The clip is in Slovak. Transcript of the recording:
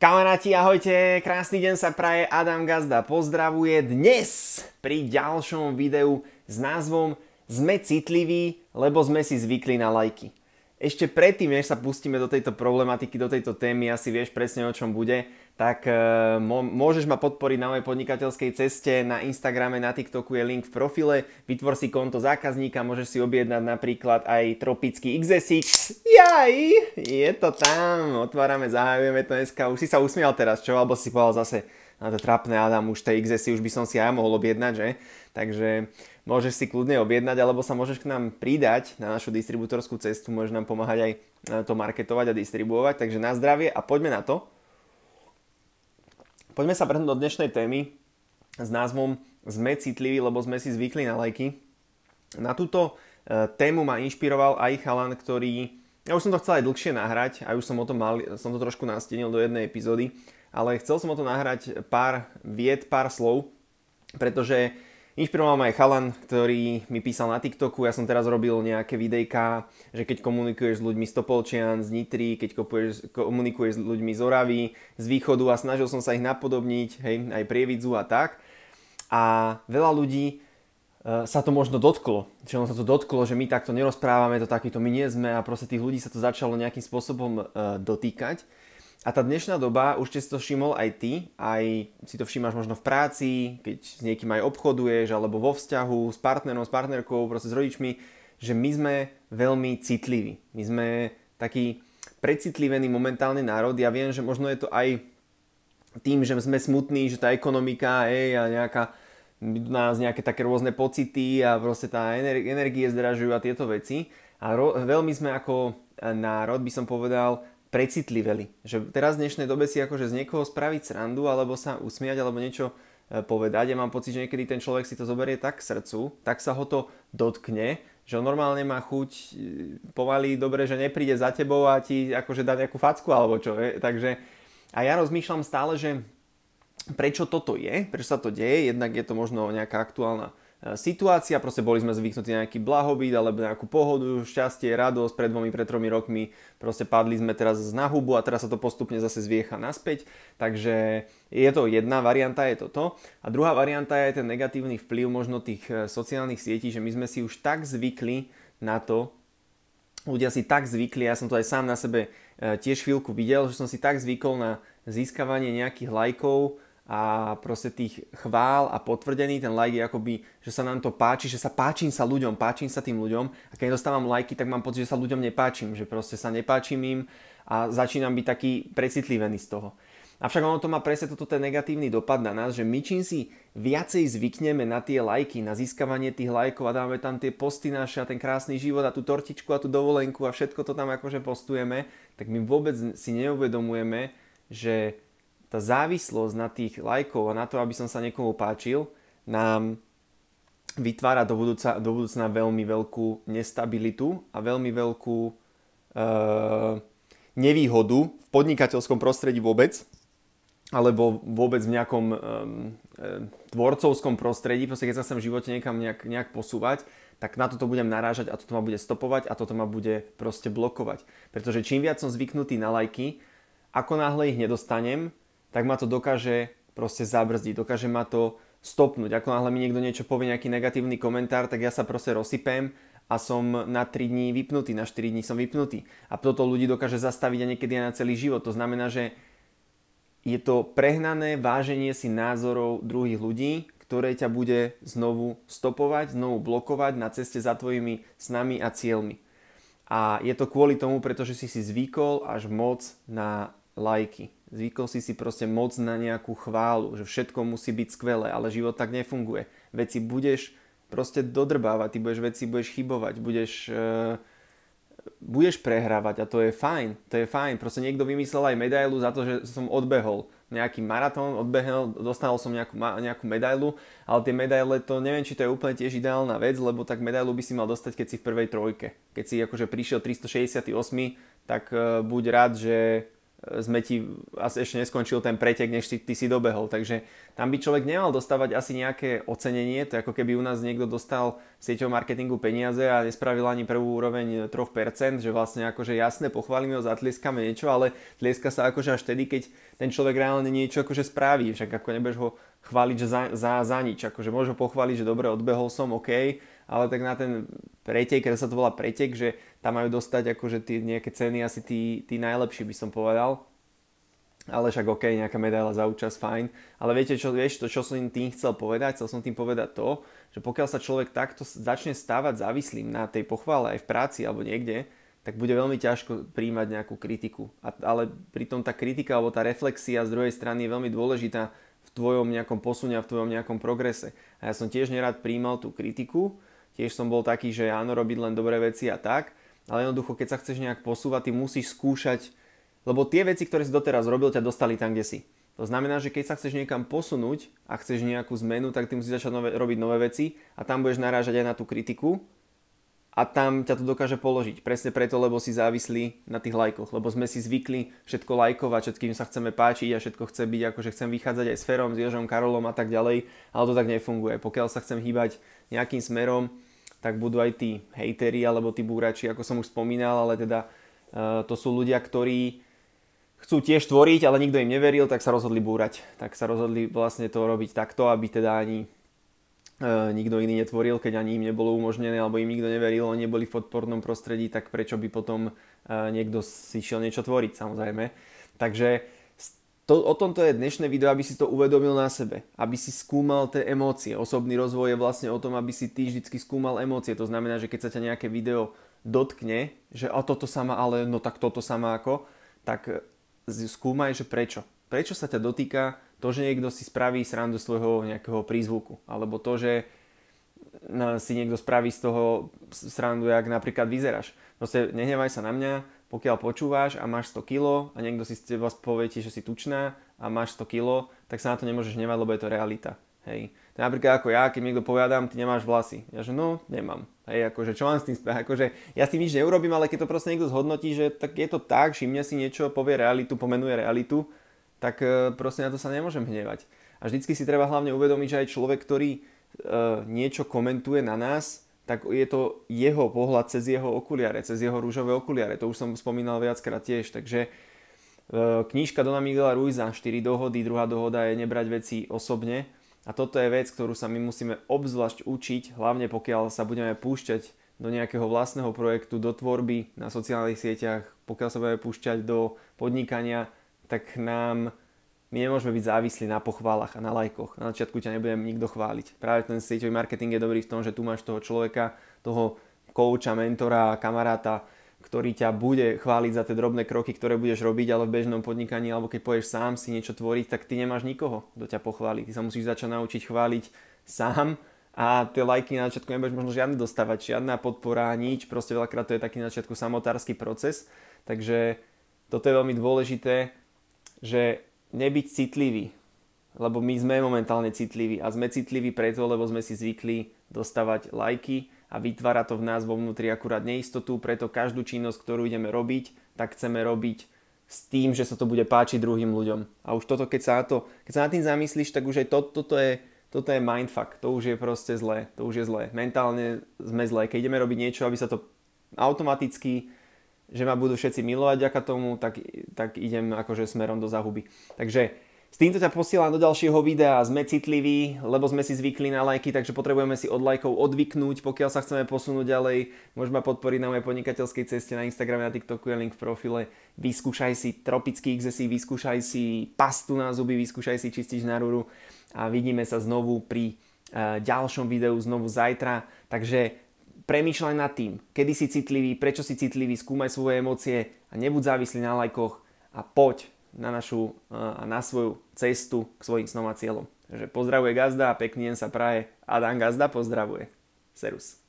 Kamaráti, ahojte, krásny deň sa praje, Adam Gazda pozdravuje. Dnes pri ďalšom videu s názvom Sme citliví, lebo sme si zvykli na lajky. Ešte predtým, než sa pustíme do tejto problematiky, do tejto témy, asi vieš presne o čom bude, tak e, môžeš ma podporiť na mojej podnikateľskej ceste, na Instagrame, na TikToku je link v profile, vytvor si konto zákazníka, môžeš si objednať napríklad aj tropický XSX. Jaj, je to tam, otvárame, zahajujeme to dneska, už si sa usmial teraz, čo? Alebo si povedal zase, na to trapné Adam, už tej XSI už by som si aj mohol objednať, že? Takže môžeš si kľudne objednať, alebo sa môžeš k nám pridať na našu distribútorskú cestu, môžeš nám pomáhať aj to marketovať a distribuovať, takže na zdravie a poďme na to. Poďme sa prehnúť do dnešnej témy s názvom Sme citliví, lebo sme si zvykli na lajky. Na túto e, tému ma inšpiroval aj chalan, ktorý... Ja už som to chcel aj dlhšie nahrať, aj už som o tom mal, som to trošku nastenil do jednej epizódy, ale chcel som o to nahrať pár vied, pár slov, pretože Inšpiroval ma aj chalan, ktorý mi písal na TikToku, ja som teraz robil nejaké videjka, že keď komunikuješ s ľuďmi z Topolčian, z Nitry, keď komunikuješ s ľuďmi z Oravy, z východu a snažil som sa ich napodobniť, hej, aj prievidzu a tak. A veľa ľudí e, sa to možno dotklo, že sa to dotklo, že my takto nerozprávame, to takýto my nie sme a proste tých ľudí sa to začalo nejakým spôsobom e, dotýkať. A tá dnešná doba, už si to všimol aj ty, aj si to všímaš možno v práci, keď s niekým aj obchoduješ, alebo vo vzťahu s partnerom, s partnerkou, proste s rodičmi, že my sme veľmi citliví. My sme taký precitlivený momentálny národ. Ja viem, že možno je to aj tým, že sme smutní, že tá ekonomika hej, a nejaká nás nejaké také rôzne pocity a proste tá energie zdražujú a tieto veci. A ro- veľmi sme ako národ, by som povedal, precitliveli. Že teraz v dnešnej dobe si akože z niekoho spraviť srandu alebo sa usmiať alebo niečo e, povedať. Ja mám pocit, že niekedy ten človek si to zoberie tak k srdcu, tak sa ho to dotkne, že on normálne má chuť e, pomaly dobre, že nepríde za tebou a ti akože dá nejakú facku alebo čo. Je. Takže a ja rozmýšľam stále, že prečo toto je, prečo sa to deje. Jednak je to možno nejaká aktuálna situácia, proste boli sme zvyknutí na nejaký blahobyt alebo nejakú pohodu, šťastie, radosť, pred dvomi, pred tromi rokmi proste padli sme teraz na hubu a teraz sa to postupne zase zviecha naspäť, takže je to jedna varianta, je toto. A druhá varianta je ten negatívny vplyv možno tých e, sociálnych sietí, že my sme si už tak zvykli na to, ľudia si tak zvykli, ja som to aj sám na sebe e, tiež chvíľku videl, že som si tak zvykol na získavanie nejakých lajkov, a proste tých chvál a potvrdení, ten like je akoby, že sa nám to páči, že sa páčim sa ľuďom, páčim sa tým ľuďom a keď dostávam lajky, tak mám pocit, že sa ľuďom nepáčim, že proste sa nepáčim im a začínam byť taký precitlivený z toho. Avšak ono to má presne toto ten negatívny dopad na nás, že my čím si viacej zvykneme na tie lajky, na získavanie tých lajkov a dáme tam tie posty naše a ten krásny život a tú tortičku a tú dovolenku a všetko to tam akože postujeme, tak my vôbec si neuvedomujeme, že tá závislosť na tých lajkov a na to, aby som sa niekomu páčil, nám vytvára do, budúca, do budúcna veľmi veľkú nestabilitu a veľmi veľkú e, nevýhodu v podnikateľskom prostredí vôbec, alebo vôbec v nejakom e, tvorcovskom prostredí, proste keď sa chcem v živote niekam nejak, nejak posúvať, tak na toto budem narážať a toto ma bude stopovať a toto ma bude proste blokovať. Pretože čím viac som zvyknutý na lajky, ako náhle ich nedostanem, tak ma to dokáže proste zabrzdiť, dokáže ma to stopnúť. Ako náhle mi niekto niečo povie, nejaký negatívny komentár, tak ja sa proste rozsypem a som na 3 dní vypnutý, na 4 dní som vypnutý. A toto ľudí dokáže zastaviť a niekedy aj na celý život. To znamená, že je to prehnané váženie si názorov druhých ľudí, ktoré ťa bude znovu stopovať, znovu blokovať na ceste za tvojimi snami a cieľmi. A je to kvôli tomu, pretože si si zvykol až moc na lajky. Zvykol si si proste moc na nejakú chválu, že všetko musí byť skvelé, ale život tak nefunguje. Veci budeš proste dodrbávať, ty budeš veci, budeš chybovať, budeš, uh, budeš prehrávať a to je fajn, to je fajn. Proste niekto vymyslel aj medailu za to, že som odbehol nejaký maratón, odbehol, dostal som nejakú, nejakú medailu, ale tie medaile to neviem, či to je úplne tiež ideálna vec, lebo tak medailu by si mal dostať, keď si v prvej trojke. Keď si akože prišiel 368, tak uh, buď rád, že sme ti asi ešte neskončil ten pretek, než ty, ty si dobehol. Takže tam by človek nemal dostávať asi nejaké ocenenie, to je ako keby u nás niekto dostal v sieťovom marketingu peniaze a nespravil ani prvú úroveň 3%, že vlastne akože jasne pochválime ho, zatlieskame niečo, ale tlieska sa akože až vtedy, keď ten človek reálne niečo akože spraví, však ako nebudeš ho chváliť že za, za, za nič, akože ho pochváliť, že dobre odbehol som, OK, ale tak na ten pretek, sa to volá pretek, že tam majú dostať akože tie nejaké ceny asi tí, tí najlepší by som povedal, ale však OK, nejaká medaila za účasť, fajn. Ale viete, čo, vieš, to, čo som tým chcel povedať? Chcel som tým povedať to, že pokiaľ sa človek takto začne stávať závislým na tej pochvále aj v práci alebo niekde, tak bude veľmi ťažko príjmať nejakú kritiku. A, ale pritom tá kritika alebo tá reflexia z druhej strany je veľmi dôležitá v tvojom nejakom posune v tvojom nejakom progrese. A ja som tiež nerad príjmal tú kritiku, tiež som bol taký, že áno, robiť len dobré veci a tak, ale jednoducho, keď sa chceš nejak posúvať, ty musíš skúšať lebo tie veci, ktoré si doteraz robil, ťa dostali tam, kde si. To znamená, že keď sa chceš niekam posunúť a chceš nejakú zmenu, tak ty musíš začať nové, robiť nové veci a tam budeš narážať aj na tú kritiku a tam ťa to dokáže položiť. Presne preto, lebo si závislí na tých lajkoch, lebo sme si zvykli všetko lajkovať, všetkým sa chceme páčiť a všetko chce byť, akože chcem vychádzať aj s Ferom, s Jožom, Karolom a tak ďalej, ale to tak nefunguje. Pokiaľ sa chcem hýbať nejakým smerom, tak budú aj tí hejteri alebo tí búrači, ako som už spomínal, ale teda uh, to sú ľudia, ktorí chcú tiež tvoriť, ale nikto im neveril, tak sa rozhodli búrať. Tak sa rozhodli vlastne to robiť takto, aby teda ani e, nikto iný netvoril, keď ani im nebolo umožnené, alebo im nikto neveril, oni neboli v podpornom prostredí, tak prečo by potom e, niekto si šiel niečo tvoriť, samozrejme. Takže to, o tomto je dnešné video, aby si to uvedomil na sebe, aby si skúmal tie emócie. Osobný rozvoj je vlastne o tom, aby si ty vždy skúmal emócie. To znamená, že keď sa ťa nejaké video dotkne, že a toto sama, ale no tak toto sama ako, tak skúmaj, že prečo. Prečo sa ťa dotýka to, že niekto si spraví srandu svojho nejakého prízvuku, alebo to, že no, si niekto spraví z toho srandu, jak napríklad vyzeráš. Proste nehnevaj sa na mňa, pokiaľ počúvaš a máš 100 kg a niekto si z teba povie ti, že si tučná a máš 100 kg, tak sa na to nemôžeš hnevať, lebo je to realita. Hej. Napríklad ako ja, keď niekto povedám, ty nemáš vlasy. Ja že no, nemám. Hej, akože čo mám s tým spraviť? Akože ja s tým nič neurobím, ale keď to proste niekto zhodnotí, že tak je to tak, všimne si niečo, povie realitu, pomenuje realitu, tak e, proste na to sa nemôžem hnevať. A vždycky si treba hlavne uvedomiť, že aj človek, ktorý e, niečo komentuje na nás, tak je to jeho pohľad cez jeho okuliare, cez jeho rúžové okuliare. To už som spomínal viackrát tiež. Takže e, knížka Dona Miguela Ruiza, 4 dohody, druhá dohoda je nebrať veci osobne a toto je vec, ktorú sa my musíme obzvlášť učiť, hlavne pokiaľ sa budeme púšťať do nejakého vlastného projektu, do tvorby na sociálnych sieťach, pokiaľ sa budeme púšťať do podnikania, tak nám my nemôžeme byť závislí na pochválach a na lajkoch. Na začiatku ťa nebudem nikto chváliť. Práve ten sieťový marketing je dobrý v tom, že tu máš toho človeka, toho kouča, mentora, kamaráta, ktorý ťa bude chváliť za tie drobné kroky, ktoré budeš robiť, ale v bežnom podnikaní, alebo keď pôjdeš sám si niečo tvoriť, tak ty nemáš nikoho, kto ťa pochváli. Ty sa musíš začať naučiť chváliť sám a tie lajky na začiatku nebudeš možno žiadne dostávať, žiadna podpora, nič, proste veľakrát to je taký na začiatku samotársky proces, takže toto je veľmi dôležité, že nebyť citlivý, lebo my sme momentálne citliví a sme citliví preto, lebo sme si zvykli dostávať lajky, a vytvára to v nás vo vnútri akurát neistotu, preto každú činnosť, ktorú ideme robiť, tak chceme robiť s tým, že sa to bude páčiť druhým ľuďom. A už toto, keď sa, na to, keď sa na tým zamyslíš, tak už aj to, toto, je, toto je mindfuck, to už je proste zlé, to už je zlé. Mentálne sme zlé. Keď ideme robiť niečo, aby sa to automaticky, že ma budú všetci milovať ďaká tomu, tak, tak idem akože smerom do zahuby. Takže s týmto ťa posielam do ďalšieho videa. Sme citliví, lebo sme si zvykli na lajky, takže potrebujeme si od lajkov odvyknúť. Pokiaľ sa chceme posunúť ďalej, môžeme podporiť na mojej podnikateľskej ceste na Instagrame, na TikToku je link v profile. Vyskúšaj si tropický XSI, vyskúšaj si pastu na zuby, vyskúšaj si čistič na rúru a vidíme sa znovu pri uh, ďalšom videu znovu zajtra. Takže premýšľaj nad tým, kedy si citlivý, prečo si citlivý, skúmaj svoje emócie a nebuď závislý na lajkoch a poď na našu a na svoju cestu k svojim snom a cieľom. Takže pozdravuje Gazda a pekný deň sa praje. Adam Gazda pozdravuje. Serus.